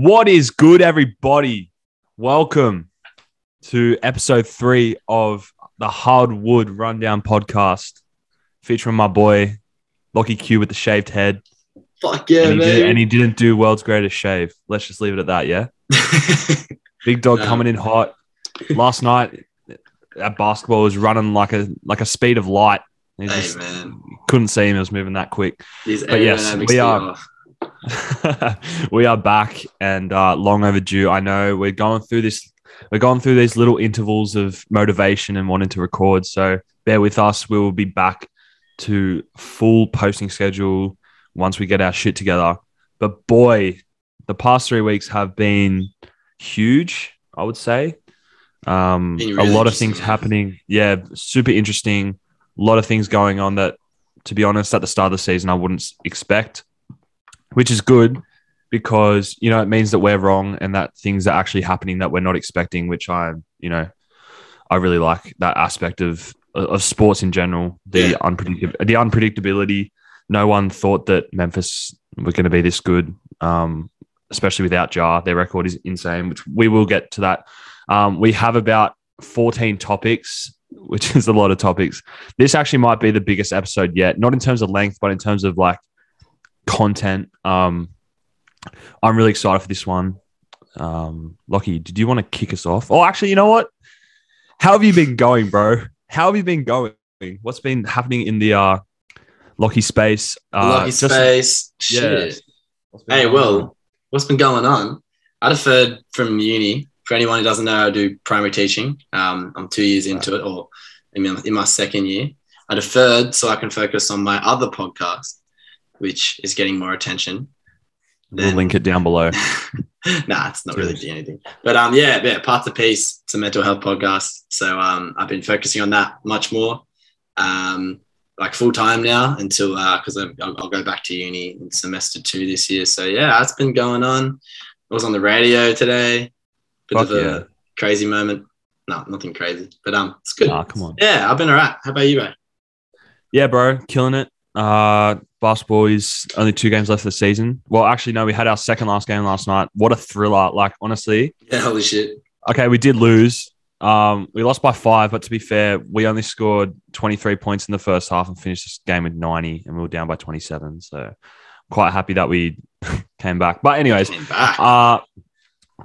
What is good, everybody? Welcome to episode three of the Hardwood Rundown podcast, featuring my boy Lockie Q with the shaved head. Fuck yeah, and, he did, and he didn't do world's greatest shave. Let's just leave it at that, yeah? Big dog No. coming in hot. Last night at basketball was running like a like a speed of light. He hey, just man. couldn't see him, he was moving that quick. These But yes, we are- off. we are back and uh, long overdue. I know we're going through this. We're going through these little intervals of motivation and wanting to record. So bear with us. We will be back to full posting schedule once we get our shit together. But boy, the past three weeks have been huge. I would say um, Been a lot of things happening. Yeah, super interesting. A lot of things going on that, to be honest, at the start of the season, I wouldn't expect which is good because you know it means that we're wrong and that things are actually happening that we're not expecting which i you know i really like that aspect of of sports in general the Yeah. unpredictable the unpredictability. No one thought that memphis were going to be this good um especially without Ja their record is insane which we will get to that. Um we have about 14 topics which is a lot of topics. This actually might be the biggest episode yet not in terms of length but in terms of like content. Um, I'm really excited for this one. Um, Lockie, did you want to kick us off? Oh, actually, you know what? How have you been going, bro? How have you been going? What's been happening in the uh, Lockie space? Uh, Lucky just- space. yeah. Shit. Hey, well, on? what's been going on? I deferred from uni. For anyone who doesn't know, I do primary teaching. Um, I'm two years into it, or in my, in my second year. I deferred so I can focus on my other podcast, which is getting more attention. we'll link it down below. nah, it's not really doing anything. But um, yeah, yeah, parts of peace. It's a mental health podcast. So um, I've been focusing on that much more, um, like full time now until because I'll, I'll go back to uni in semester two this year. So yeah, that's been going on. I was on the radio today. Bit Fuck of a yeah. crazy moment. No, nothing crazy, but um, it's good. Ah, come on. Yeah, I've been alright. How about you, bro? Yeah, bro, killing it. Uh, basketball is only two games left of the season. Well, actually, no, we had our second last game last night. What a thriller! Like, honestly, Yeah, holy shit. okay, we did lose. Um, we lost by five, but to be fair, we only scored 23 points in the first half and finished this game with 90, and we were down by 27. So, quite happy that we came back. But, anyways, back. uh,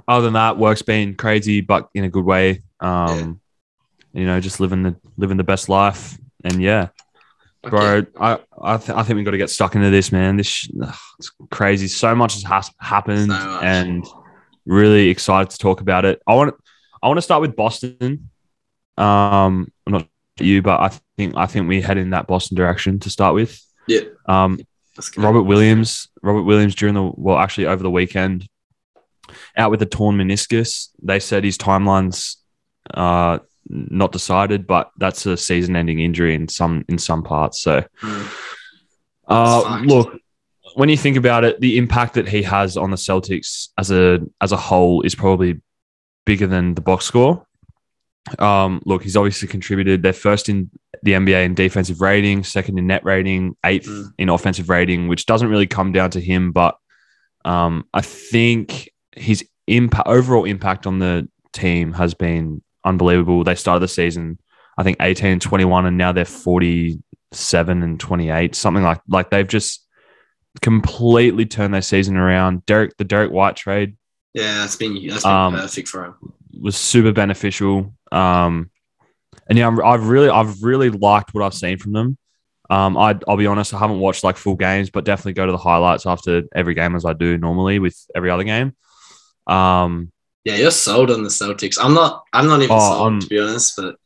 other than that, work's been crazy, but in a good way. Um, you know, just living the living the best life, and yeah, bro. I I, th- I think we've got to get stuck into this, man. This sh- ugh, it's crazy. So much has has happened, So and really excited to talk about it. I want I want to start with Boston. Um, I'm not you, but I think I think we head in that Boston direction to start with. Yeah. Um, Robert Williams, Robert Williams during the well, actually over the weekend, out with a torn meniscus. They said his timeline's uh, not decided, but that's a season-ending injury in some in some parts. So, Mm. uh, look, when you think about it, the impact that he has on the Celtics as a as a whole is probably bigger than the box score. Um, look, he's obviously contributed. They're first in the NBA in defensive rating, second in net rating, eighth Mm. in offensive rating, which doesn't really come down to him, but um, I think his impact, overall impact on the team has been unbelievable. They started the season, I think, 18 and 21, and now they're 47 and 28, something like like they've just completely turned their season around. Derrick, the Derrick White trade Yeah, that's been that's been Um, perfect for him. was super beneficial. Um, and yeah, I've really, I've really liked what I've seen from them. Um, I, I'll be honest, I haven't watched like full games, but definitely go to the highlights after every game as I do normally with every other game. Um, Yeah, you're sold on the Celtics. I'm not. I'm not even Oh, sold I'm- to be honest. But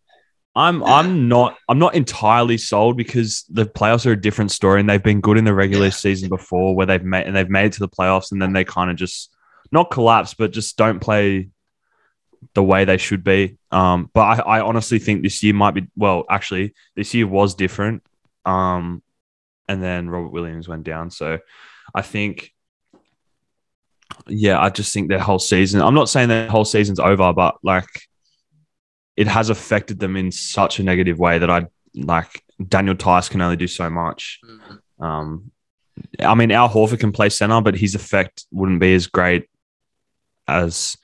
I'm, Yeah. I'm not, I'm not entirely sold because the playoffs are a different story, and they've been good in the regular Yeah. season before, where they've made and they've made it to the playoffs, and then they kind of just not collapse, but just don't play the way they should be. Um, but I, I honestly think this year might be well, actually, this year was different. Um, and then Robert Williams went down. So I think yeah, I just think their whole season. I'm not saying their whole season's over, but like it has affected them in such a negative way that I like Daniel Theis can only do so much. Um, I mean, Al Horford can play center, but his effect wouldn't be as great as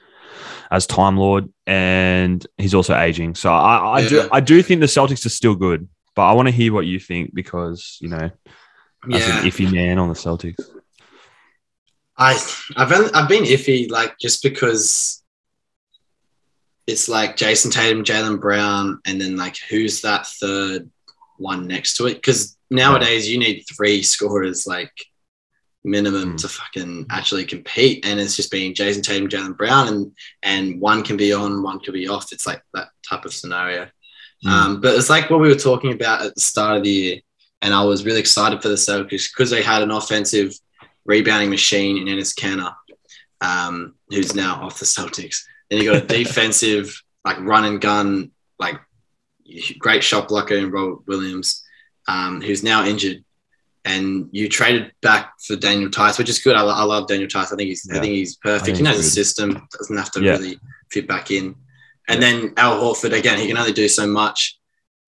as Time Lord, and he's also aging. So I, I do I do think the Celtics are still good, but I want to hear what you think because you know, as Yeah, an iffy man on the Celtics. I I've only, I've been iffy like just because it's like Jayson Tatum, Jaylen Brown, and then like who's that third one next to it? Because nowadays you need three scorers like minimum Mm. to fucking actually compete, and it's just being Jayson Tatum, Jaylen Brown, and and one can be on, one can be off. It's like that type of scenario. Mm. Um, but it's like what we were talking about at the start of the year, and I was really excited for the Celtics because they had an offensive rebounding machine in Enes Kanter, um, who's now off the Celtics. Then you got a defensive like run and gun, like great shot blocker in Robert Williams, um, who's now injured. And you traded back for Daniel Theis, which is good. I, I love Daniel Theis. I think he's I think he's perfect. think he knows the system, doesn't have to Yeah. really fit back in. And then Al Horford again, he can only do so much.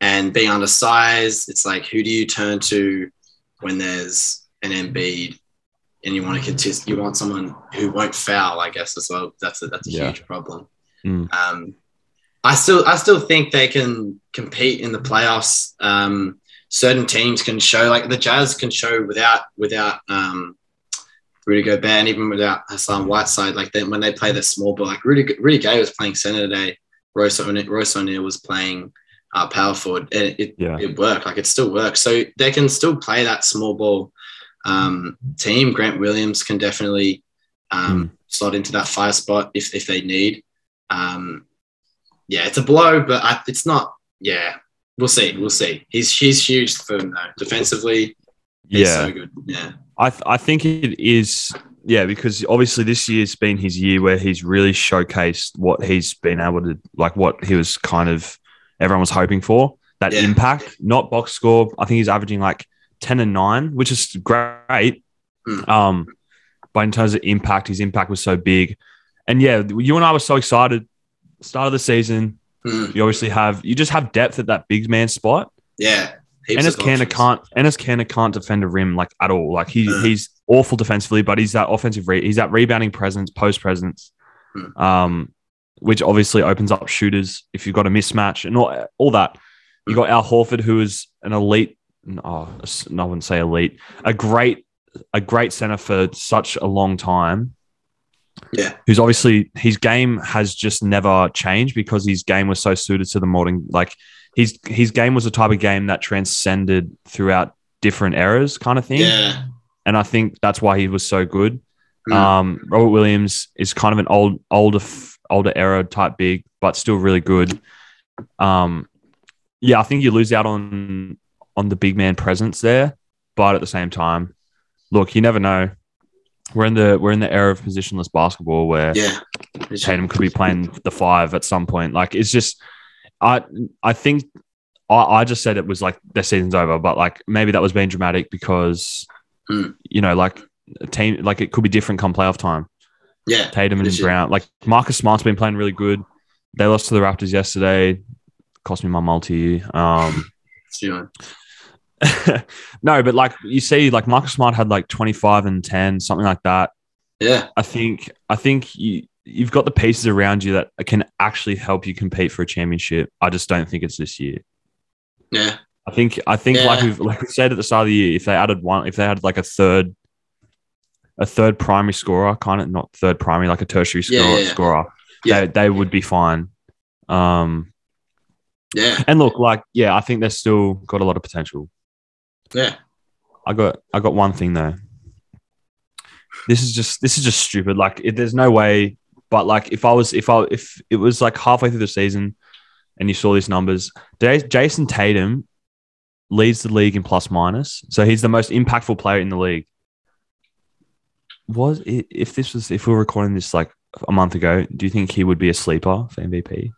And being undersized, it's like who do you turn to when there's an Embiid and you want to contest? You want someone who won't foul, I guess as well. That's a, that's a Yeah. huge problem. Mm. Um, I still I still think they can compete in the playoffs. Um, certain teams can show like the Jazz can show without without um, Rudy Gobert and even without Hassan Whiteside. Like then when they play the small ball, like Rudy Rudy Gay was playing center today. Royce O'Neale, Royce O'Neale was playing uh, power forward. And it, Yeah. it worked. Like it still works. So they can still play that small ball um, team. Grant Williams can definitely um, slot into that fire spot if if they need. Um, yeah, it's a blow, but I, it's not. Yeah, we'll see. We'll see. He's he's huge for them though. Defensively, he's Yeah, so good. Yeah, I th- I think it is. Yeah, because obviously this year's been his year where he's really showcased what he's been able to like what he was kind of everyone was hoping for that Yeah. impact, not box score. I think he's averaging like ten and nine, which is great. Mm. Um, but in terms of impact, his impact was so big, and yeah, you and I were so excited. Start of the season, Mm, you obviously have you just have depth at that big man spot. yeah. Enes Kanter can't Enes Kanter can't defend a rim like at all. Like he Mm. he's awful defensively, but he's that offensive re- he's that rebounding presence, post presence, Mm. um, which obviously opens up shooters if you've got a mismatch and all, all that. You got Al Horford, who is an elite. Oh, no, I wouldn't say elite. A great a great center for such a long time. Yeah. Who's obviously his game has just never changed because his game was so suited to the modern like his his game was the type of game that transcended throughout different eras kind of thing. Yeah. And I think that's why he was so good. Mm. Um, Robert Williams is kind of an old older older era type big, but still really good. Um, yeah, I think you lose out on on the big man presence there, but at the same time, look, you never know. We're in the we're in the era of positionless basketball where yeah. Tatum could be playing the five at some point. Like it's just, I I think I, I just said it was like their season's over, but like maybe that was being dramatic because Mm. you know like a team like it could be different come playoff time. Yeah. Tatum and. Brown, like Marcus Smart's been playing really good. They lost to the Raptors yesterday, cost me my multi. Um, Sure. no, but like you see, like Marcus Smart had like twenty five and ten, something like that. Yeah. I think I think you you've got the pieces around you that can actually help you compete for a championship. I just don't think it's this year. Yeah. I think I think like we've like we said at the start of the year, if they added one, if they had like a third, a third primary scorer, kind of not third primary, like a tertiary Yeah, scorer, yeah, yeah. scorer, Yeah. they they would be fine. Um, Yeah. and look, like yeah, I think they've still got a lot of potential. Yeah. I got I got one thing though. This is just this is just stupid. Like it, there's no way. But like if I was if I if it was like halfway through the season and you saw these numbers, Jayson Tatum leads the league in plus minus. So he's the most impactful player in the league. Was i- if this was if we were recording this like a month ago, do you think he would be a sleeper for MVP?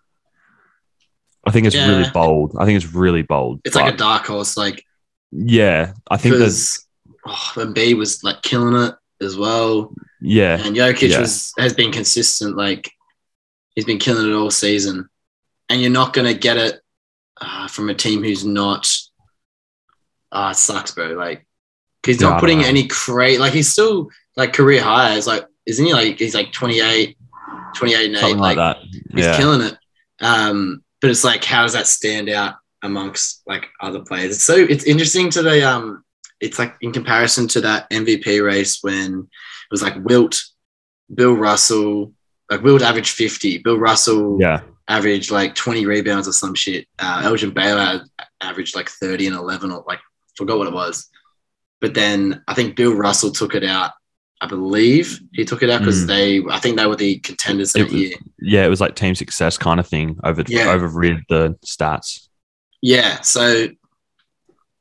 I think it's really bold. I think it's really bold. It's like a dark horse, like yeah. I think there's oh, Embiid was like killing it as well, yeah. and Jokic Yeah. was has been consistent. Like he's been killing it all season, and you're not gonna get it uh, from a team who's not. Ah, it sucks, bro. Like he's not don't putting any crate. Like he's still like career high. highs. Like isn't he? Like he's like 28, 28 and 8. something like, that. He's Yeah, killing it. Um, but it's like, how does that stand out amongst like other players? So it's interesting to the um, it's like in comparison to that MVP race when it was like Wilt, Bill Russell, like Wilt averaged 50, Bill Russell yeah, averaged like 20 rebounds or some shit. Uh, Elgin Baylor averaged like 30 and 11 or like forgot what it was. But then I think Bill Russell took it out. I believe he took it out because Mm. they, I think they were the contenders that was- year. yeah. It was like team success kind of thing. Over Yeah. overrid the stats. Yeah. So,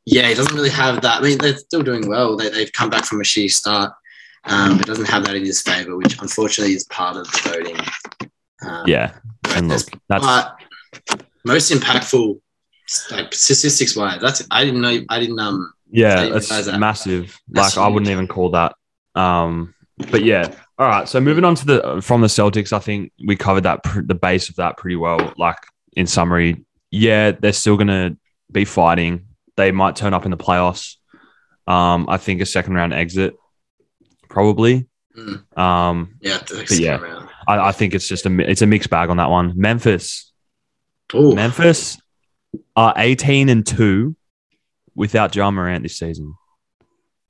yeah, he doesn't really have that. I mean, they're still doing well. They, they've come back from a shitty start. Um, it doesn't have that in his favor, which unfortunately is part of the voting. Um, Yeah, and look, that's but most impactful, like statistics wise, that's I didn't know. I didn't um. Yeah, that's that. massive. That's like I wouldn't even call that. Um, but yeah. All right. So moving on to the from the Celtics, I think we covered that pr- the base of that pretty well. Like in summary, yeah, they're still gonna be fighting. They might turn up in the playoffs. Um, I think a second round exit, probably. Mm. Um, Yeah, yeah. I, I think it's just a it's a mixed bag on that one. Memphis, Ooh, Memphis are eighteen and two without John Morant this season.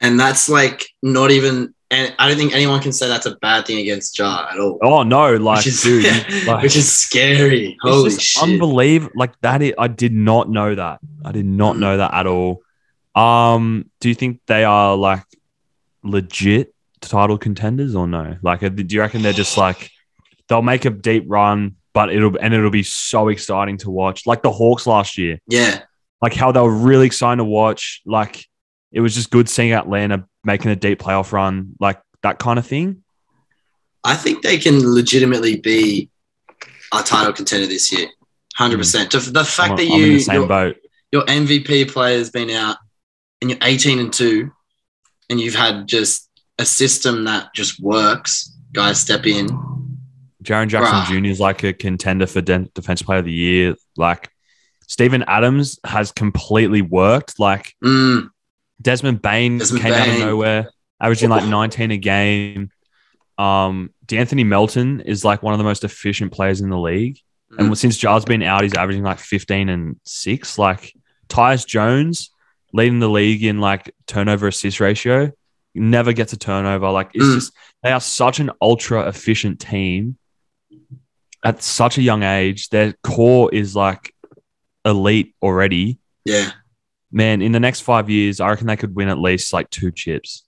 and that's like not even. And I don't think anyone can say that's a bad thing against Ja at all. Oh no, like which is dude, like, which is scary. Holy shit! unbelievable. Like that, is, I did not know that. I did not Mm. know that at all. Um, do you think they are like legit title contenders or no? Like, do you reckon they're just like they'll make a deep run, but it'll and it'll be so exciting to watch, like the Hawks last year. yeah, Like how they were really exciting to watch. Like it was just good seeing Atlanta making a deep playoff run, like that kind of thing. I think they can legitimately be a title contender this year. Hundred percent. The fact that I'm in you the same your, boat. your MVP player's been out and you're 18 and two, and you've had just a system that just works. Guys step in. Jaren Jackson Bruh. Jr. is like a contender for de- defense player of the year. Like Steven Adams has completely worked. Like Mm, Desmond Bane Desmond came out of nowhere, averaging like 19 a game. Um, De'Anthony Melton is like one of the most efficient players in the league. mm. And since Ja's been out, he's averaging like 15 and six. Like Tyus Jones leading the league in like turnover assist ratio, never gets a turnover. Like it's Mm. just, they are such an ultra efficient team at such a young age. Their core is like elite already. yeah. Man, in the next five years, I reckon they could win at least like two chips.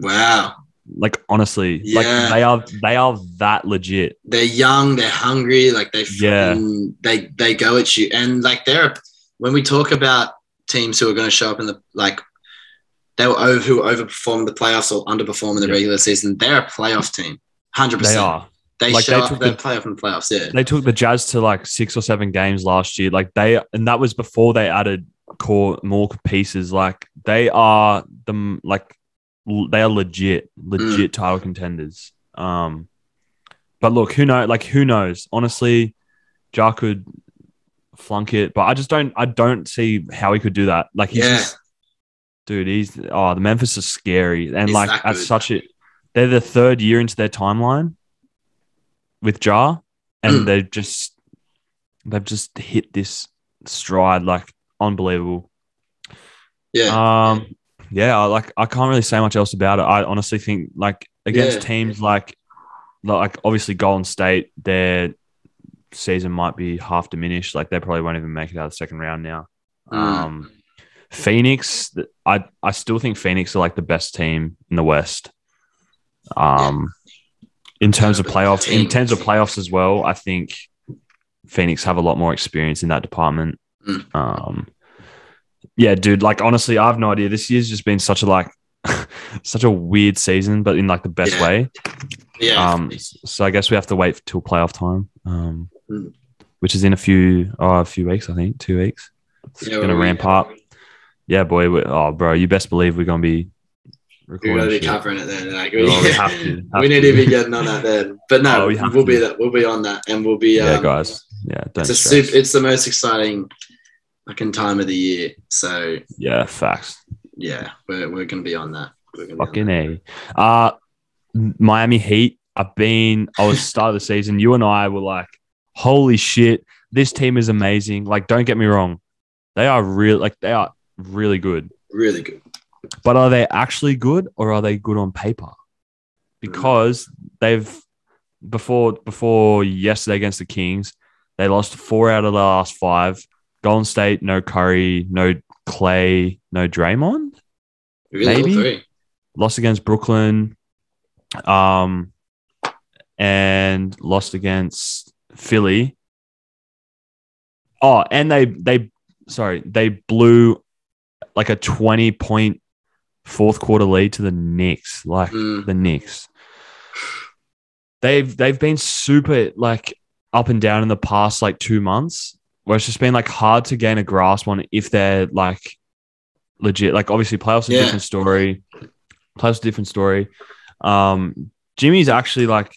Wow. Like honestly, Yeah. like they are they are that legit. They're young. They're hungry. Like they, Yeah. they they go at you. And like they're when we talk about teams who are going to show up in the like they were over who overperform the playoffs or underperform in the Yeah. regular season. They're a playoff team. Hundred percent. They are. They Like, show they up. They the- playoff in the playoffs. Yeah. they took the Jazz to like six or seven games last year. Like they, and that was before they added core more pieces. Like they are the like they are legit, legit title contenders. Um, but look, who know? Like who knows? Honestly, Ja could flunk it, but I just don't. I don't see how he could do that. Like he's Yeah. just, dude. He's oh, the Memphis is scary, and He's like that at such a, they're the third year into their timeline with Ja, and Mm. they've just they've just hit this stride like unbelievable. yeah. Um, yeah, I like I can't really say much else about it. I honestly think like against Yeah. teams like like obviously Golden State, their season might be half diminished. Like they probably won't even make it out of the second round now. Mm. Um, Phoenix, I I still think Phoenix are like the best team in the West. Um, in terms of playoffs, in terms of playoffs as well, I think Phoenix have a lot more experience in that department. Mm. Um, yeah, dude. Like honestly, I have no idea. This year's just been such a like such a weird season, but in like the best Yeah. way. yeah. Um, so I guess we have to wait till playoff time, um, Mm. which is in a few oh, a few weeks, I think, two weeks. It's Yeah, gonna we- ramp up. Yeah, boy. We, oh, bro, you best believe we're gonna be We're to be shit. covering it then. Like, Oh, we have to. have we need to. to be getting on that then. But no, Oh, we we'll to. be that. We'll be on that, and we'll be. Yeah, um, guys. Yeah, don't It's a super, It's the most exciting, fucking time of the year. So yeah, facts. yeah, we're we're going to be on that. We're gonna be on Fucking that. a. Uh, Miami Heat I've been. I was start of the season. You and I were like, "Holy shit, this team is amazing!" Like, don't get me wrong, they are real. Like, they are really good. Really good. But are they actually good, or are they good on paper? Because they've before before yesterday against the Kings, they lost four out of the last five. Golden State, no Curry, no Clay, no Draymond. Really Maybe. three. Lost against Brooklyn, um, and lost against Philly. Oh, and they they sorry they blew like a twenty point fourth quarter lead to the Knicks. Like Mm, the Knicks. They've they've been super like up and down in the past like two months, where it's just been like hard to gain a grasp on if they're like legit. Like obviously playoffs a Yeah. different story. Playoffs a different story. Um, Jimmy's actually like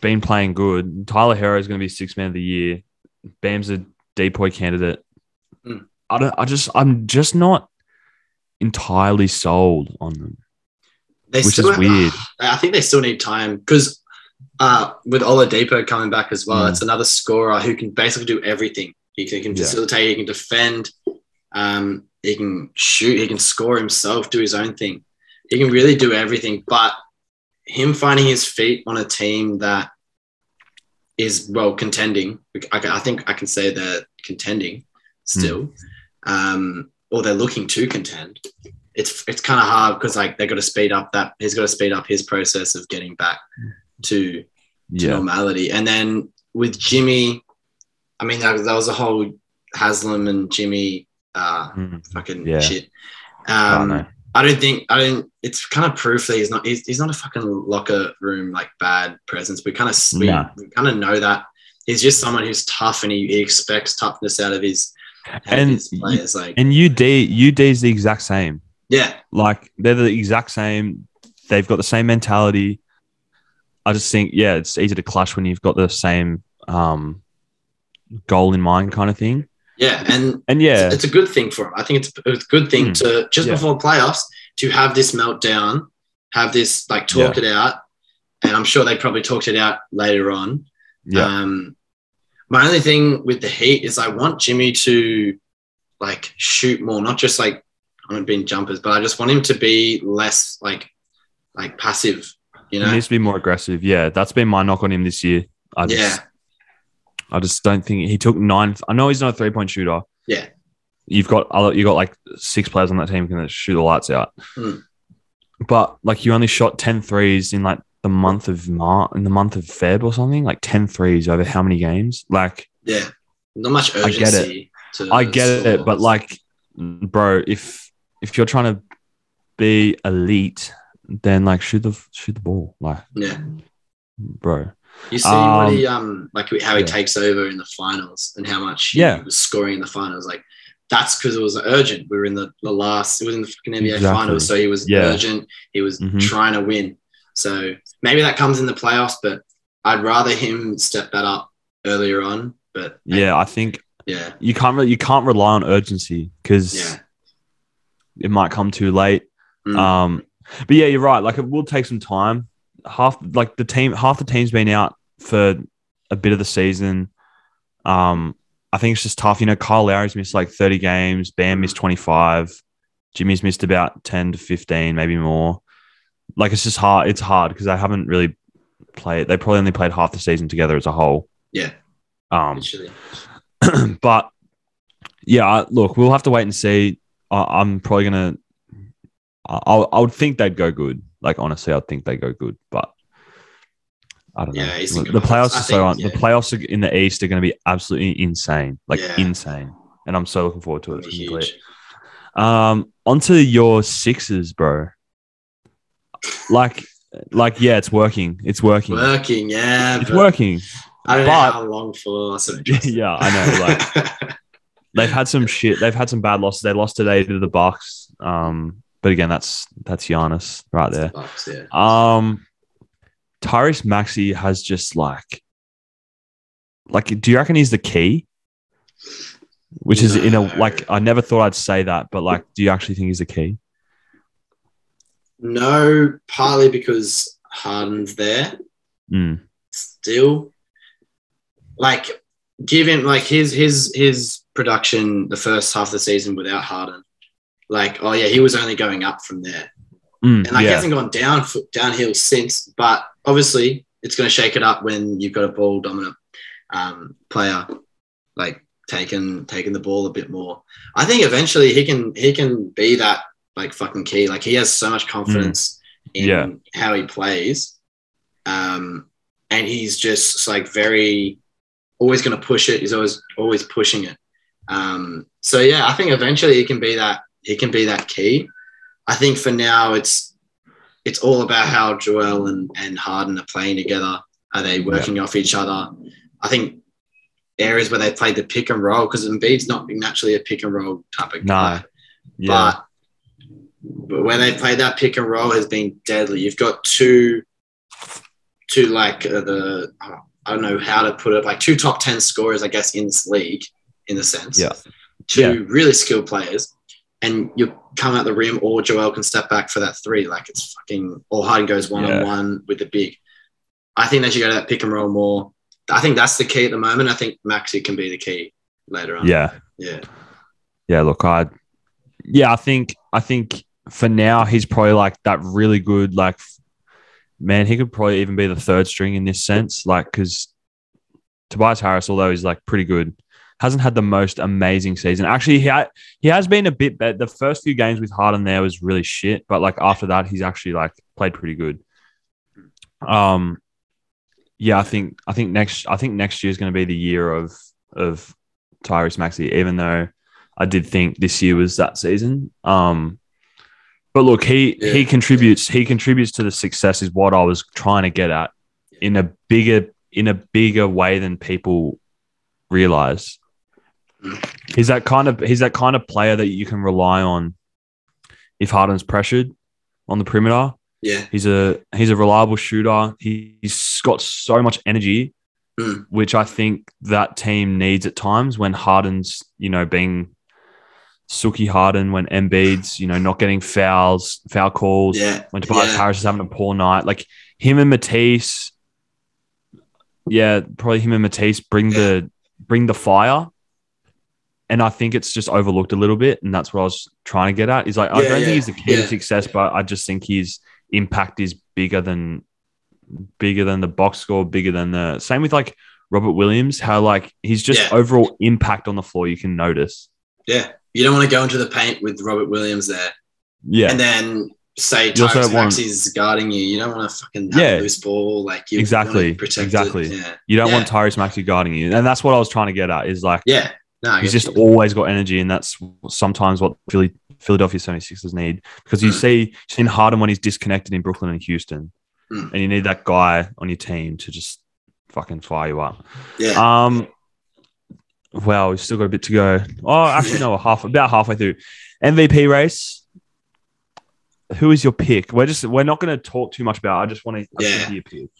been playing good. Tyler Herro is going to be six man of the year. Bam's a DPOY candidate. Mm. I don't. I just. I'm just not entirely sold on them. they Which still is weird. I think they still need time because uh, with Oladipo coming back as well, Mm. it's another scorer who can basically do everything. He can, he can Yeah. facilitate, he can defend, um, he can shoot, he can score himself, do his own thing. He can really do everything. But him finding his feet on a team that is well contending, I, I think I can say they're contending still, um, or they're looking to contend it's it's kind of hard because like they got to speed up that he's got to speed up his process of getting back to, to Yeah. normality. And then with Jimmy, I mean that, that was a whole Haslem and Jimmy uh, Mm. fucking Yeah. shit. I don't Um. I don't think I don't. It's kind of proof that he's not. He's, he's not a fucking locker room like bad presence. We kind of we, Nah. we kind of know that he's just someone who's tough and he, he expects toughness out of his, out of And his players. Like And UD, UD is the exact same. yeah, Like they're the exact same. They've got the same mentality. I just think, yeah, it's easy to clash when you've got the same um, goal in mind, kind of thing. yeah, and And yeah, it's, it's a good thing for him. I think it's, it's a good thing Mm. to just Yeah. before playoffs to have this meltdown, have this like talk it out, and I'm sure they probably talked it out later on. yeah, Um, my only thing with the Heat is I want Jimmy to like shoot more, not just like on being jumpers, but I just want him to be less like like passive. You he needs to be more aggressive. Yeah, that's been my knock on him this year. I just, Yeah. I just don't think he took nine. I know he's not a three point shooter. Yeah. you've got other, you got like six players on that team can shoot the lights out. Hmm. But like you only shot 10 threes in like the month of March, in the month of Feb or something, like 10 threes over how many games? Like Yeah. Not much I get it. I get it, but like, bro, if if you're trying to be elite, then like shoot the shoot the ball, like, yeah. bro. You see Um, what he um like how he yeah. takes over in the finals and how much he Yeah. was scoring in the finals. Like that's because it was urgent. We were in the, the last. It was in the fucking NBA Exactly. finals, so he was Yeah. urgent. He was Mhm. trying to win. So maybe that comes in the playoffs, but I'd rather him step that up earlier on. But Yeah, I think yeah, you can't really you can't rely on urgency because yeah, it might come too late. Mm. Um, but yeah, you're right. Like it will take some time. Half like the team, half the team's been out for a bit of the season. Um, I think it's just tough. You know, Kyle Lowry's missed like 30 games. Bam missed 25. Jimmy's missed about 10 to 15, maybe more. Like it's just hard. It's hard because they haven't really played. They probably only played half the season together as a whole. yeah, Um, but yeah, look, we'll have to wait and see. I, I'm probably gonna. I, I would think they'd go good. Like honestly, I'd think they go good, but I don't know. Yeah, a the playoffs are so on. think, The yeah. playoffs are in the East are going to be absolutely insane, like Yeah. insane, and I'm so looking forward to it. It'll It's gonna huge. Um, onto your sixes, bro. Like, like yeah, it's working. It's working. Working, yeah. It's working. I don't know how long for. So yeah, I know. Like they've had some shit. They've had some bad losses. They lost today to the Bucks. Um, but again, that's that's Giannis right there. Bucks, yeah. Um, Tyrese Maxey has just like, like, do you reckon he's the key? Which is in a like, I never thought I'd say that, but like, do you actually think he's the key? No, partly because Harden's there, Mm. still like given like his his his production the first half of the season without Harden, like oh yeah, he was only going up from there, Mm, and like he hasn't gone down downhill since. But obviously, it's going to shake it up when you've got a ball dominant um, player like taking taking the ball a bit more. I think eventually he can he can be that like fucking key. Like he has so much confidence in Mm. Yeah. how he plays, um, and he's just like very always going to push it. He's always always pushing it. Um, so yeah, I think eventually he can be that he can be that key. I think for now it's it's all about how Joel and, and Harden are playing together. Are they working off each other? I think areas where they played the pick and roll because Embiid's not naturally a pick and roll type of No. guy. Yeah. But, but when they play that pick and roll has been deadly. You've got two, two like uh, the I don't know how to put it, like two top ten scorers, I guess, in this league, in a sense. Yeah. Two Yeah. really skilled players, and you come out the rim, or Joel can step back for that three. Like it's fucking, or Harden goes one on one with the big. I think they should go to that pick and roll more. I think that's the key at the moment. I think Maxey can be the key later on. yeah. Yeah. Yeah, look, I yeah, I think I think for now he's probably like that really good like man, he could probably even be the third string in this sense like cuz Tobias Harris although he's like pretty good hasn't had the most amazing season. Actually, he ha- he has been a bit better. The first few games with Harden there was really shit, but like after that he's actually like played pretty good. Um yeah, I think I think next I think next year is going to be the year of of Tyrese Maxey, even though I did think this year was that season. Um, but look, he Yeah. he contributes he contributes to the success is what I was trying to get at in a bigger in a bigger way than people realize. He's that kind of he's that kind of player that you can rely on if Harden's pressured on the perimeter. Yeah. He's a he's a reliable shooter. He, he's got so much energy, Mm. which I think that team needs at times when Harden's you know being Suki Harden, when Embiid's you know not getting fouls, foul calls, Yeah. when Tobias Yeah. Harris is having a poor night, like him and Matisse. Yeah, probably him and Matisse bring the bring the fire. And I think it's just overlooked a little bit. And that's what I was trying to get at. Is like, I don't yeah, think he's the key to yeah. success, but I just think his impact is bigger than bigger than the box score, bigger than the same with like Robert Williams, how like he's just Yeah. overall impact on the floor you can notice. Yeah. You don't want to go into the paint with Robert Williams there. Yeah. And then say Tyrese Maxey's guarding you. You don't want to fucking have Yeah. a loose ball. Like you Exactly. protect Exactly. Yeah. you don't yeah. want Tyrese Maxey guarding you. And that's what I was trying to get at is like Yeah. No, he's just always got energy, and that's sometimes what Philly, Philadelphia 76ers need. Because you Mm. see, you've seen Harden when he's disconnected in Brooklyn and Houston, Mm. and you need that guy on your team to just fucking fire you up. yeah. Um, well, we've still got a bit to go. Oh, actually, no, half about halfway through. MVP race. Who is your pick? We're just we're not going to talk too much about. It. I just want to Yeah. hear your pick.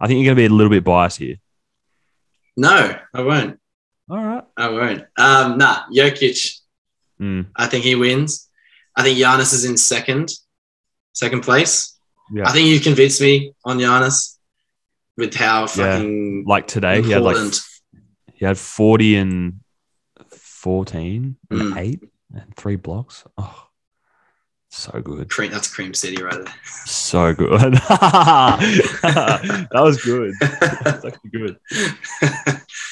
I think you're going to be a little bit biased here. no, I won't. All right. I won't. Um, nah, Jokic. Mm, I think he wins. I think Giannis is in second, second place. yeah. I think you convinced me on Giannis with how fucking like today, he had like. He had 40 and 14 and Mm. 8 and 3 blocks. Oh, so good. cream, that's Cream City right there. So good. that was good. That's actually good.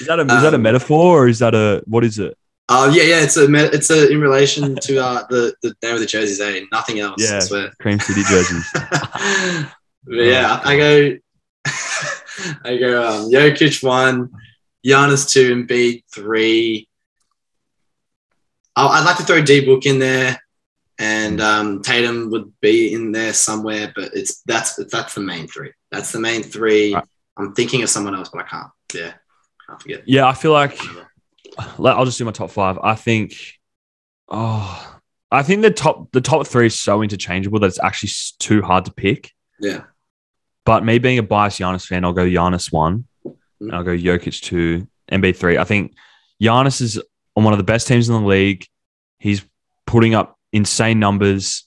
Is that a, is that a Um, metaphor or is that a, what is it? Oh yeah, yeah. It's a it's a in relation to uh, the the name of the jerseys. Eh? Nothing else. Yeah. I swear. Cream City jerseys. yeah, I go. I go. Um, Jokic one, Giannis two, and B three. I'd like to throw D Book in there, and um, Tatum would be in there somewhere. But it's that's that's the main three. That's the main three. Right. I'm thinking of someone else, but I can't. Yeah, can't forget. Yeah, I feel like, I'll just do my top five. I think, oh, I think the top, the top three is so interchangeable that it's actually too hard to pick. Yeah. But me being a biased Giannis fan, I'll go Giannis one, and I'll go Jokic two, MB three. I think Giannis is on one of the best teams in the league. He's putting up insane numbers.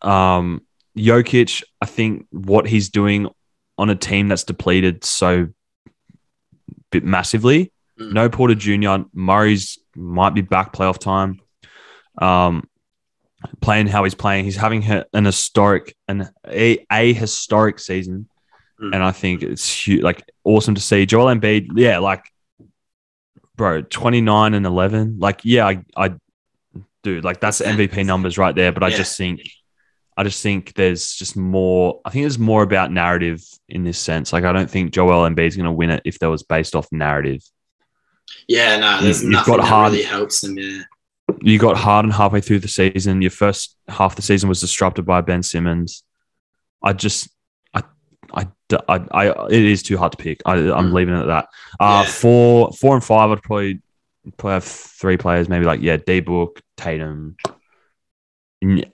Um, Jokic, I think what he's doing on a team that's depleted so bit massively. Mm. No Porter Jr. Murray's might be back playoff time. Um, playing how he's playing, he's having an historic an a, a historic season, Mm. and I think it's hu- like awesome to see Joel Embiid. Yeah, like bro, twenty nine and eleven. Like yeah, I, I dude, like that's. MVP numbers right there. But I Yeah. just think. I just think there's just more. I think there's more about narrative in this sense. Like, I don't think Joel is going to win it if there was based off narrative. Yeah, no, there's You've nothing got that hard- really helps them. Yeah, You got Harden halfway through the season. Your first half of the season was disrupted by Ben Simmons. I just, I, I, I, I it is too hard to pick. I, I'm Mm. leaving it at that. Uh, Yeah. four, four and five. I'd probably probably have three players. Maybe like yeah, D Book, Tatum.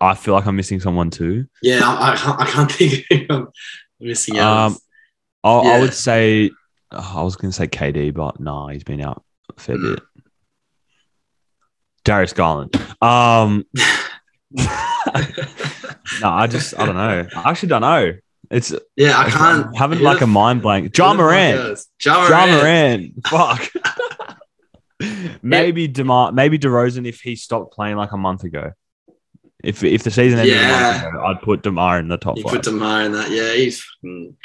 I feel like I'm missing someone too. yeah, I, I, can't, I can't think of I'm missing out. Um, I, I would say oh, I was going to say KD, but no, he's been out a fair Mm. bit. Darius Garland. Um, no, I just I don't know. I actually don't know. It's yeah, I can't. I'm having like a mind blank. John who the fuck Moran. John. Moran. Fuck. maybe DeMar, maybe DeRozan if he stopped playing like a month ago. If if the season ended a Yeah. month ago, I'd put DeMar in the top You five. put DeMar in that. Yeah, he's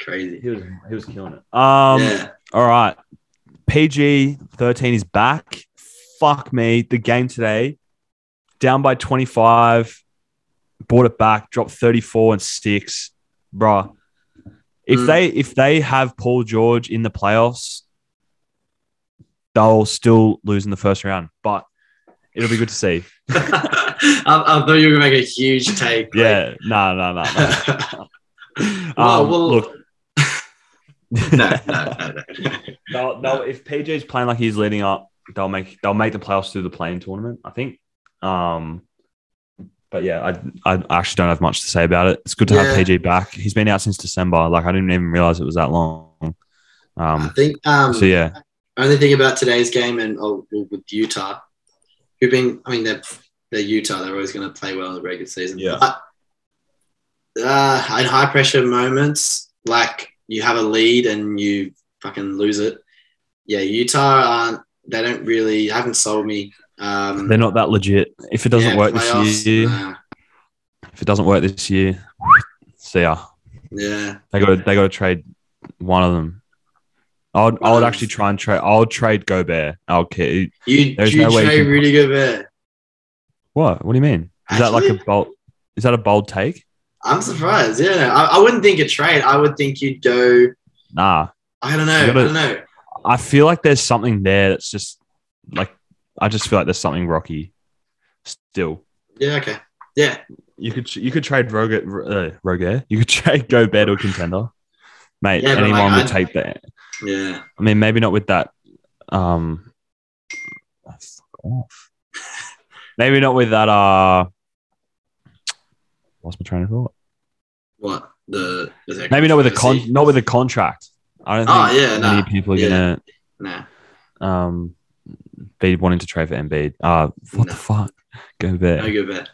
crazy. he was he was killing it. Um, yeah, All right. PG 13 is back. Fuck me. The game today, down by 25, brought it back, dropped 34 and six. Bruh. If Mm. they if they have Paul George in the playoffs, they'll still lose in the first round. But it'll be good to see. I, I thought you were gonna make a huge take. Yeah. No, no, no, no. well, well, look, no, no, no, no. if PJ's playing like he's leading up, they'll make they'll make the playoffs through the play-in tournament. I think. Um, but yeah, I I actually don't have much to say about it. It's good to have Yeah. PG back. He's been out since December. Like I didn't even realize it was that long. I Um, think um, so yeah, only thing about today's game and oh, with Utah, who've been, I mean, they're, they're Utah. They're always going to play well in the regular season. Yeah. But, uh, in high pressure moments, like you have a lead and you fucking lose it. Yeah, Utah aren't. They don't really haven't sold me. Um, they're not that legit. If it doesn't yeah, work playoffs, this year, nah. if it doesn't work this year, see ya. yeah, They got to they got to trade one of them. I would, I would Um, actually try and trade. I'll trade Gobert. Okay, you There's you no way you trade can- Rudy Gobert. what? What do you mean? Is that like a Actually? bold? Is that a bold take? I'm surprised. Yeah, I, I wouldn't think a trade. I would think you'd go. Nah. I don't know. Gotta- I don't know. I feel like there's something there that's just like I just feel like there's something rocky. Still, Yeah. Okay. Yeah. you could you could trade Roger, uh, Roger. You could trade Gobert a contender, mate. Yeah, anyone like, would I'd- take that. Yeah. I mean, maybe not with that. Um, fuck off. maybe not with that. Uh, what's my train of thought? What the? Maybe not with a con, not with a contract. I don't Oh, think yeah, many nah. people are Yeah. gonna Nah. um be wanting to trade for Embiid. Uh, what the fuck? Go bet. No Gobert.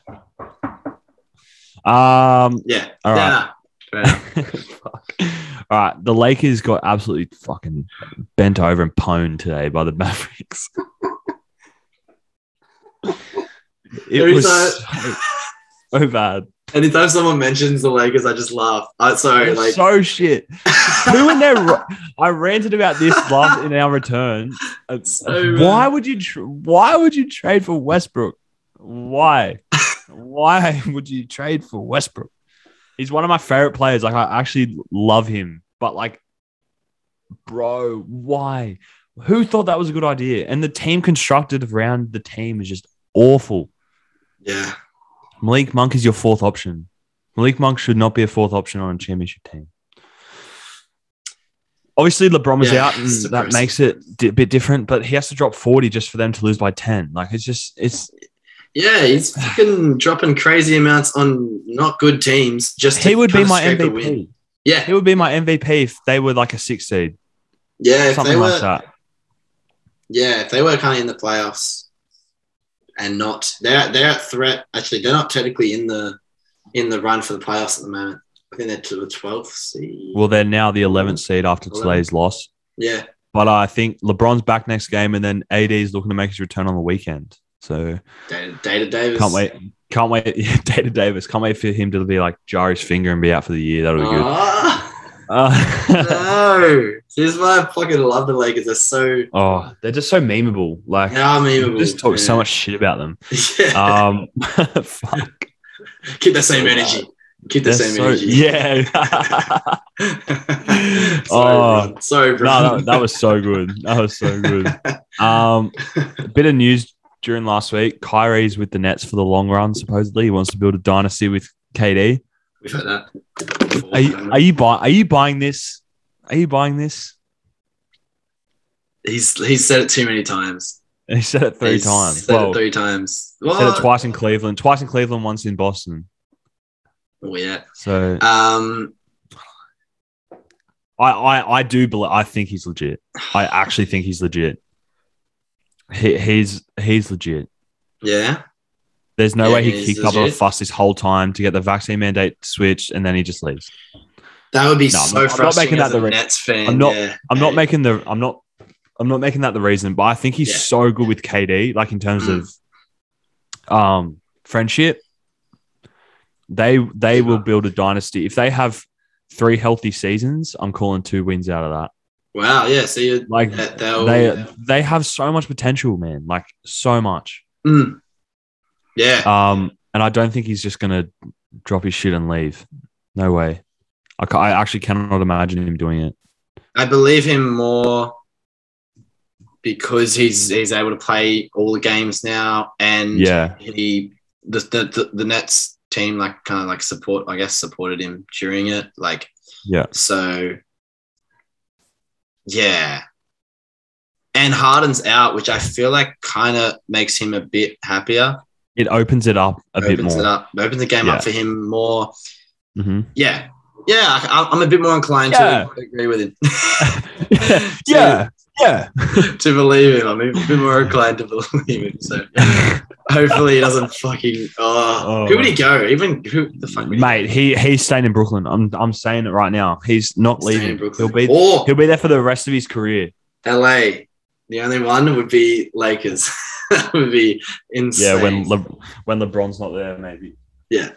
Um, Yeah. All yeah, nah. Fair fuck. All right, the Lakers got absolutely fucking bent over and pwned today by the Mavericks. it was so, so bad. Anytime someone mentions the Lakers, I just laugh. I sorry, like so shit. Who in their? I ranted about this last in our return. So why would you? Tr- why would you trade for Westbrook? Why? why would you trade for Westbrook? He's one of my favorite players. Like I actually love him, but like, bro, why? Who thought that was a good idea? And the team constructed around the team is just awful. yeah, Malik Monk is your fourth option. Malik Monk should not be a fourth option on a championship team. Obviously, LeBron was Yeah, out, and that makes it a bit different. But he has to drop forty just for them to lose by ten. Like it's just it's yeah. He's fucking dropping crazy amounts on not good teams. Just to he would be my scrape a win. MVP. Yeah, He would be my MVP if they were like a six seed, yeah. If something they were, like that. yeah, if they were kind of in the playoffs and not, they're they're at threat. Actually, they're not technically in the in the run for the playoffs at the moment. I think they're to the twelfth seed. Well, they're now the 11th seed after today's loss. yeah, But I think LeBron's back next game, and then AD is looking to make his return on the weekend. So Data, Data Davis. can't wait. Can't wait. Yeah, Data Davis. Can't wait for him to be like jar his finger and be out for the year. That'll be good. Ah, Uh, no, this is why I fucking love the Lakers. They're so oh, they're just so memeable. Like, yeah, memeable. just talk so much shit about them. Yeah. Um, fuck. Keep the same energy. Keep the They're same so- energy. Yeah. Sorry, Oh. Sorry, bro. no, that, that was so good. That was so good. Um, a bit of news during last week. Kyrie's with the Nets for the long run. Supposedly, he wants to build a dynasty with KD. We've heard that. Are you, are you buying? Are you buying this? Are you buying this? he's he's said it too many times. He said it three He's times. Said Well, it three times. he said it twice in Cleveland. Twice in Cleveland. Once in Boston. Oh yeah. So Um. I, I, I do believe. I think he's legit. I actually think he's legit. He, he's he's legit. Yeah. There's no Yeah, way he kicked up a fuss this whole time to get the vaccine mandate switched, and then he just leaves. That would be No, I'm so not- I'm not making that the re- Nets fan. I'm not- Yeah. I'm not making the. I'm not. I'm not making that the reason, but I think he's Yeah. so good with KD, like in terms Mm. of um friendship. They they will build a dynasty if they have three healthy seasons. I'm calling two wins out of that. Wow. Yeah. So you Like that- they'll- they they have so much potential, man. Like so much. Mm. Yeah. Um, and I don't think he's just gonna drop his shit and leave. No way. I, ca- I actually cannot imagine him doing it. I believe him more because he's he's able to play all the games now, and Yeah, he the, the, the Nets team like kind of like support I guess supported him during it, like yeah, so. Yeah, and Harden's out, which I feel like kind of makes him a bit happier. it opens it up a bit opens more. it up, opens the game Yeah. up for him more. Mhm. Yeah, yeah, I, I'm a bit more inclined Yeah. to agree with him. yeah, yeah. to believe him. I'm a bit more inclined to believe him. So hopefully he doesn't fucking. Oh, Oh. who would he go? Even who the fuck? would he Mate, he he's staying in Brooklyn. I'm I'm saying it right now. He's not in leaving. Brooklyn? He'll be or he'll be there for the rest of his career. LA. The only one would be Lakers. that would be insane. Yeah, when Le- when LeBron's not there, maybe. Yeah.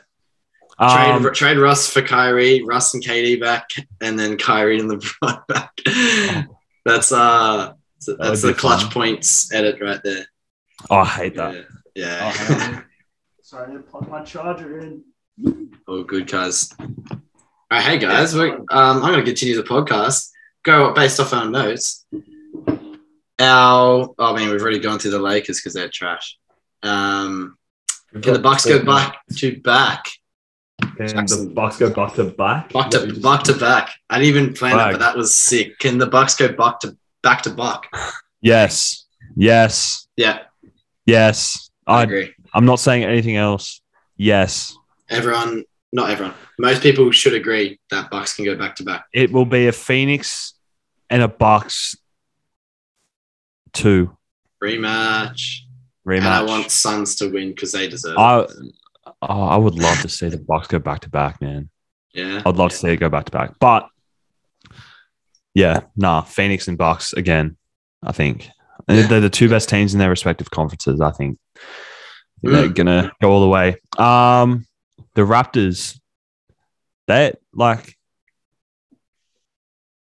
Um, trade, trade Russ for Kyrie, Russ and KD back, and then Kyrie and LeBron back. That's uh, that's would the be clutch fun. points edit right there. oh, I hate that. Yeah, yeah. Sorry, I didn't plug my charger in. Oh, good, guys. All right, hey guys, we're, um, I'm going to continue the podcast. Go based off our notes. Our, I mean, we've already gone through the Lakers because they're trash. Um, can the Bucks go back to back, Can the Bucks go back to back? back to back to back? I didn't even plan that, Back. but that was sick. Can the Bucks go back to back to back? Yes, yes, Yeah, yes. I I agree. I'm not saying anything else. Yes, Everyone, not everyone, most people should agree that Bucks can go back to back. it will be a Phoenix and a Bucks two Rematch. rematch. And I want Suns to win because they deserve it. I oh, I would love to see the Bucks go back to back, man. Yeah. I'd love to see it go back to back, but yeah, nah, Phoenix and Bucks again. I think Yeah. they're the two best teams in their respective conferences. I think they're Mm. gonna go all the way. Um, the Raptors, they like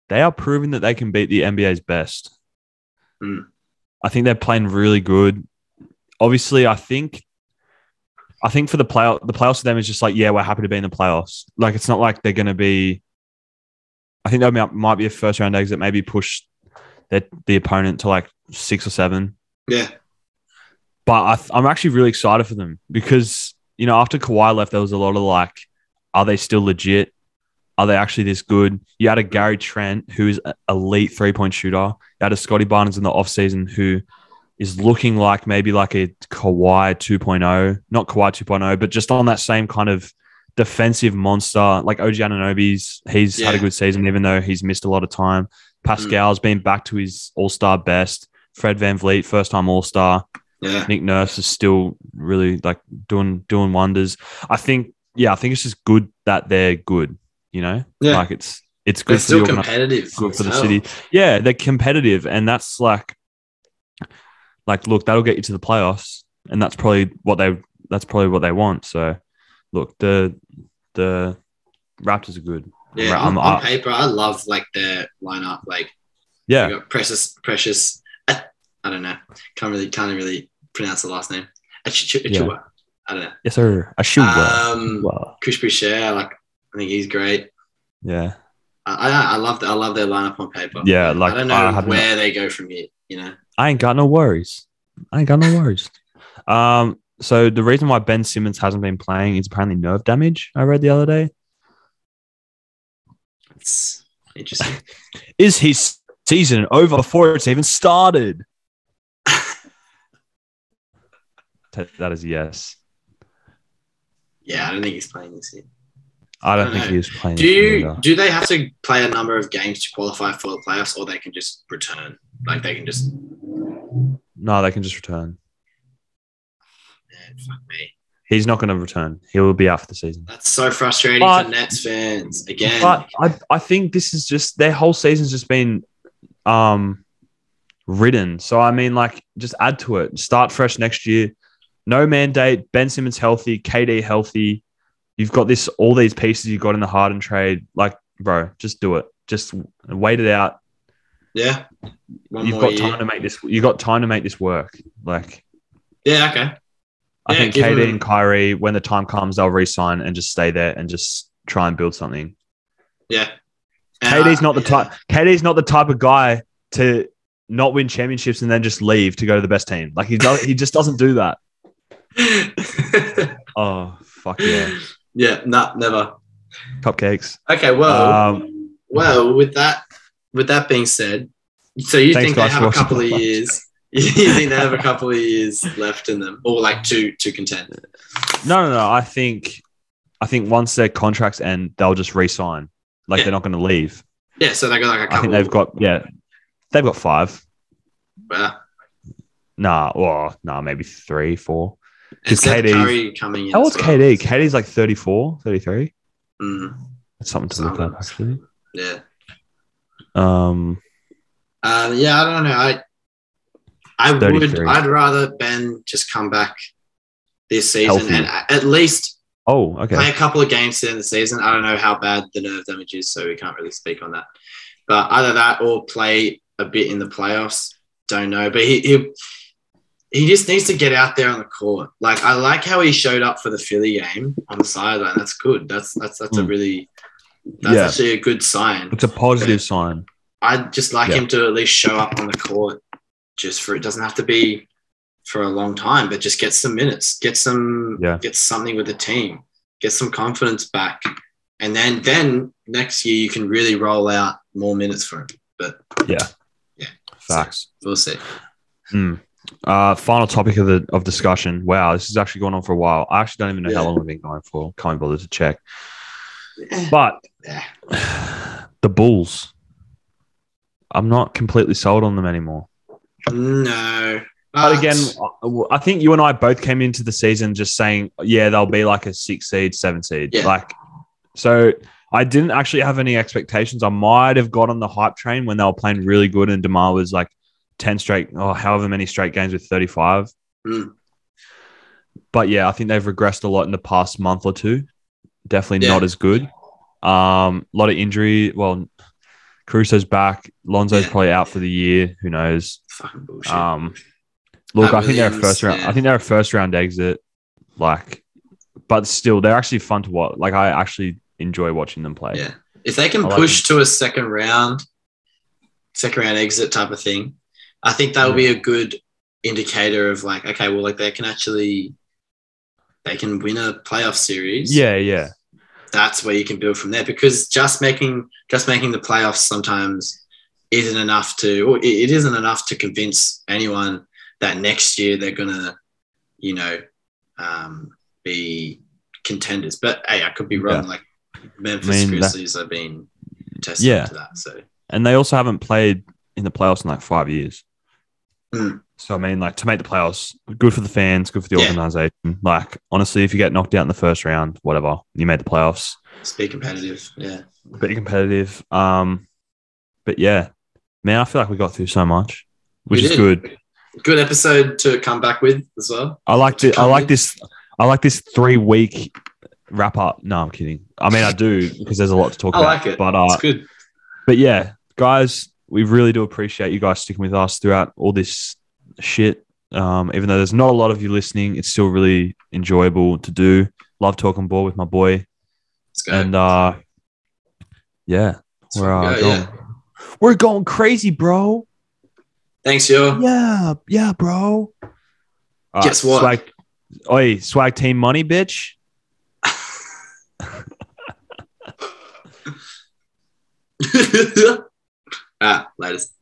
they are proving that they can beat the NBA's best. Mm. I think they're playing really good. Obviously, I think I think for the play the playoffs for them is just like, yeah, we're happy to be in the playoffs. Like it's not like they're gonna be I think that might- be a first round exit, maybe push their, the opponent to like six or seven. Yeah. But I I'm actually really excited for them because, you know, after Kawhi left, there was a lot of like, are they still legit? Are they actually this good? You had a Gary Trent, who is an elite three point shooter. You had a Scottie Barnes in the offseason who is looking like maybe like a Kawhi 2.0, not Kawhi 2.0, but just on that same kind of defensive monster. Like OG Anunoby's, he's had a good season, even though he's missed a lot of time. Mm. Pascal's been back to his all star best. Fred VanVleet, first time all star. Yeah. Nick Nurse is still really like doing doing wonders. I think, yeah, I think it's just good that they're good. You know, Yeah. like it's it's They're good for still the competitive. good for the city. Yeah, they're competitive, and that's like, like, look, that'll get you to the playoffs, and that's probably what they that's probably what they want. So, look, the the Raptors are good. Yeah, on, I'm- on I- paper, I love like their lineup. Like yeah, got Precious, Precious. I, don't know. Can't really, can't really pronounce the last name. Ach- Ach- Yeah. I don't know. yes, sir. I should. Um, well, Chris Boucher, like I think he's great. yeah, I, I, I love, I love their lineup on paper. Yeah, like, I don't know I have no- where they go from here. You know. I ain't got no worries. I ain't got no worries. Um, so the reason why Ben Simmons hasn't been playing is apparently nerve damage. I read the other day. It's interesting. Is his season over before it's even started? That is yes. yeah, I don't think he's playing this year. I don't I think know. he was playing. Do you do they have to play a number of games to qualify for the playoffs, or they can just return? Like they can just No, they can just return. man, fuck me. He's not going to return. He will be out for the season. That's so frustrating But- for Nets fans. Again, But I, I think this is just their whole season's just been um ridden. So I mean, like, just add to it. Start fresh next year. No mandate. Ben Simmons healthy. KD healthy. You've got this all these pieces you got in the Harden trade. Like, bro, just do it. Just wait it out. yeah, one You've got year. time to make this. You got time to make this work. Like, Yeah, okay. I Yeah, think KD and Kyrie, when the time comes, they'll re-sign and just stay there and just try and build something. Yeah. And KD's not the yeah. type. KD's not the type of guy to not win championships and then just leave to go to the best team. Like he does, he just doesn't do that. Oh fuck yeah, yeah, no, never. cupcakes. Okay, well, Um, well, with that, with that being said, so you think they have a couple of years? You think they have a couple of years left in them, or like to to contend? no, no, no. I think, I think once their contracts end, they'll just re-sign. Like Yeah. they're not going to leave. Yeah, so they got like a couple. I think they've got yeah, they've got five. Wow. Nah, or nah, maybe three, four. And 'Cause Seth KD coming in. How old's well. KD? KD's like 34, 33. Mm, That's something to look up Something. actually. yeah. Um, Um, yeah, I don't know. I I would I'd rather Ben just come back this season Healthy. and at least oh, okay. play a couple of games in the season. I don't know how bad the nerve damage is, so we can't really speak on that. But either that or play a bit in the playoffs. Don't know. But he he, he just needs to get out there on the court. Like I like how he showed up for the Philly game on the sideline. That's good. That's that's that's a Mm. really that's Yeah. actually a good sign. It's a positive sign. I'd just like Yeah. him to at least show up on the court just for it doesn't have to be for a long time, but just get some minutes, get some Yeah. get something with the team, get some confidence back. And then then next year you can really roll out more minutes for him. But Yeah. Yeah. Facts. we'll see. Hmm. Uh, final topic of the of discussion. Wow, this has actually gone on for a while. I actually don't even know Yeah. how long we've been going for. Can't bother to check. But the Bulls, I'm not completely sold on them anymore. No. But again, I- I think you and I both came into the season just saying, yeah, they'll be like a six seed, seven seed. Yeah. Like, so I didn't actually have any expectations. I might have got on the hype train when they were playing really good and DeMar was like 10 straight, or however many straight games with 35. Mm. But yeah, I think they've regressed a lot in the past month or two. Definitely Yeah. not as good. Um, a lot of injury. Well, Caruso's back. Lonzo's Yeah. probably out for the year. Who knows? fucking bullshit. Um, look, Pat I think they're a first round. I think they're a first round exit. Like, but still, they're actually fun to watch. Like, I actually enjoy watching them play. Yeah. If they can I like push to a second round, second round exit type of thing, I think that would be a good indicator of like, okay, well, like they can actually they can win a playoff series. yeah, yeah, That's where you can build from there because just making just making the playoffs sometimes isn't enough to it- isn't enough to convince anyone that next year they're gonna, you know, um, be contenders. But hey, I could be wrong. Yeah. Like Memphis I mean, that- Grizzlies have been tested Yeah. to that. So And they also haven't played in the playoffs in like five years. Mm. So I mean, like to make the playoffs, good for the fans, good for the Yeah. organization. Like honestly, if you get knocked out in the first round, whatever, you made the playoffs. Just be competitive. Yeah. Pretty competitive. Um, but yeah, man, I feel like we got through so much, which We is did. good. Good episode to come back with as well. I like To I like in. this. I like this three week wrap up. No, I'm kidding. I mean, I do because there's a lot to talk I about. like it. But uh, It's good. but yeah, guys, we really do appreciate you guys sticking with us throughout all this shit. Um, even though there's not a lot of you listening, it's still really enjoyable to do. Love talking ball with my boy, and uh, yeah, Let's we're uh, go, going, yeah. we're going crazy, bro. Thanks, yo. Yeah, yeah, bro. All Guess what? Swag, oi, swag team money, bitch. ah, latest.